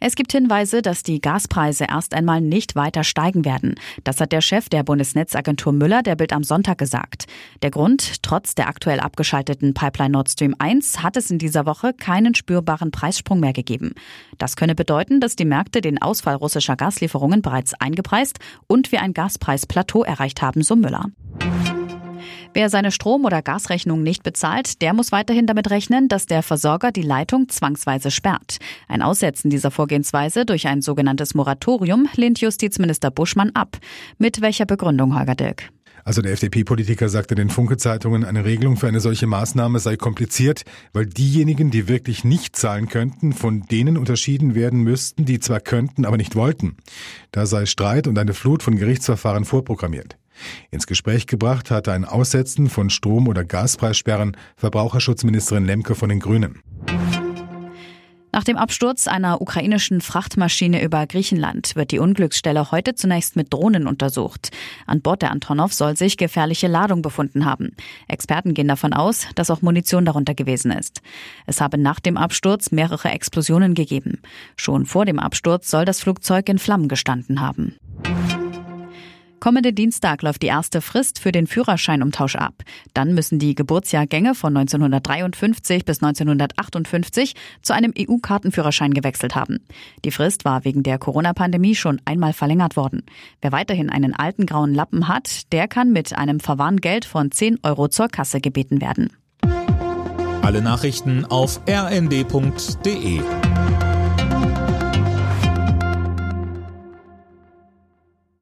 Es gibt Hinweise, dass die Gaspreise erst einmal nicht weiter steigen werden. Das hat der Chef der Bundesnetzagentur Müller der Bild am Sonntag gesagt. Der Grund, trotz der aktuell abgeschalteten Pipeline Nord Stream 1 hat es in dieser Woche keinen spürbaren Preissprung mehr gegeben. Das könne bedeuten, dass die Märkte den Ausfall russischer Gaslieferungen bereits eingepreist und wir ein Gaspreisplateau erreicht haben, so Müller. Wer seine Strom- oder Gasrechnung nicht bezahlt, der muss weiterhin damit rechnen, dass der Versorger die Leitung zwangsweise sperrt. Ein Aussetzen dieser Vorgehensweise durch ein sogenanntes Moratorium lehnt Justizminister Buschmann ab. Mit welcher Begründung, Holger Dirk? Also der FDP-Politiker sagte den Funke-Zeitungen, eine Regelung für eine solche Maßnahme sei kompliziert, weil diejenigen, die wirklich nicht zahlen könnten, von denen unterschieden werden müssten, die zwar könnten, aber nicht wollten. Da sei Streit und eine Flut von Gerichtsverfahren vorprogrammiert. Ins Gespräch gebracht hatte ein Aussetzen von Strom- oder Gaspreissperren Verbraucherschutzministerin Lemke von den Grünen. Nach dem Absturz einer ukrainischen Frachtmaschine über Griechenland wird die Unglücksstelle heute zunächst mit Drohnen untersucht. An Bord der Antonov soll sich gefährliche Ladung befunden haben. Experten gehen davon aus, dass auch Munition darunter gewesen ist. Es habe nach dem Absturz mehrere Explosionen gegeben. Schon vor dem Absturz soll das Flugzeug in Flammen gestanden haben. Kommende Dienstag läuft die erste Frist für den Führerscheinumtausch ab. Dann müssen die Geburtsjahrgänge von 1953 bis 1958 zu einem EU-Kartenführerschein gewechselt haben. Die Frist war wegen der Corona-Pandemie schon einmal verlängert worden. Wer weiterhin einen alten grauen Lappen hat, der kann mit einem Verwarngeld von 10 Euro zur Kasse gebeten werden. Alle Nachrichten auf rnd.de